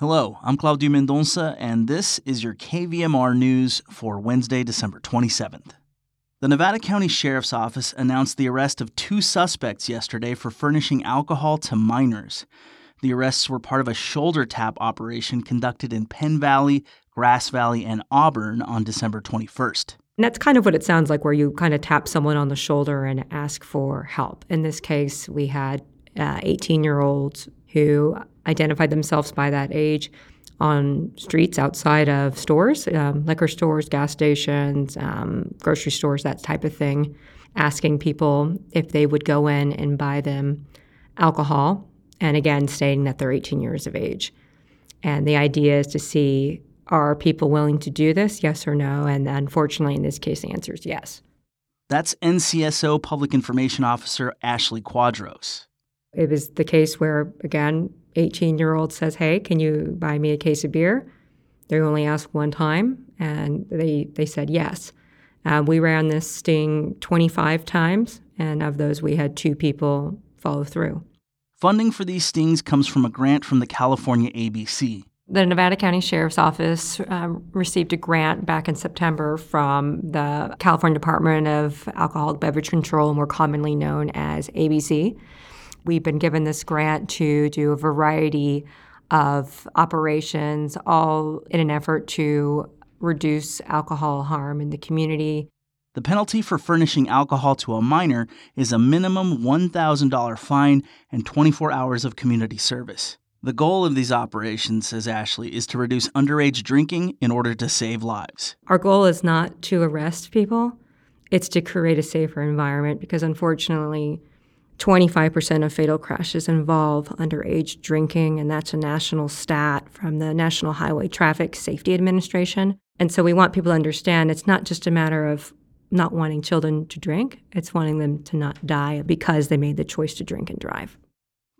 Hello, I'm Claudio Mendonça, and this is your KVMR news for Wednesday, December 27th. The Nevada County Sheriff's Office announced the arrest of two suspects yesterday for furnishing alcohol to minors. The arrests were part of a shoulder tap operation conducted in Penn Valley, Grass Valley, and Auburn on December 21st. And that's kind of what it sounds like, where you kind of tap someone on the shoulder and ask for help. In this case, we had 18 uh, year olds who identified themselves by that age on streets outside of stores, um, liquor stores, gas stations, um, grocery stores, that type of thing, asking people if they would go in and buy them alcohol, and again, stating that they're 18 years of age. And the idea is to see are people willing to do this, yes or no? And unfortunately, in this case, the answer is yes. That's NCSO Public Information Officer Ashley Quadros. It was the case where, again, 18 year old says, Hey, can you buy me a case of beer? They only asked one time, and they, they said yes. Uh, we ran this sting 25 times, and of those, we had two people follow through. Funding for these stings comes from a grant from the California ABC. The Nevada County Sheriff's Office um, received a grant back in September from the California Department of Alcoholic Beverage Control, more commonly known as ABC. We've been given this grant to do a variety of operations, all in an effort to reduce alcohol harm in the community. The penalty for furnishing alcohol to a minor is a minimum $1,000 fine and 24 hours of community service. The goal of these operations, says Ashley, is to reduce underage drinking in order to save lives. Our goal is not to arrest people, it's to create a safer environment because unfortunately, 25% of fatal crashes involve underage drinking, and that's a national stat from the National Highway Traffic Safety Administration. And so we want people to understand it's not just a matter of not wanting children to drink, it's wanting them to not die because they made the choice to drink and drive.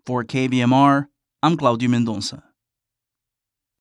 For KVMR, I'm Claudio Mendonça.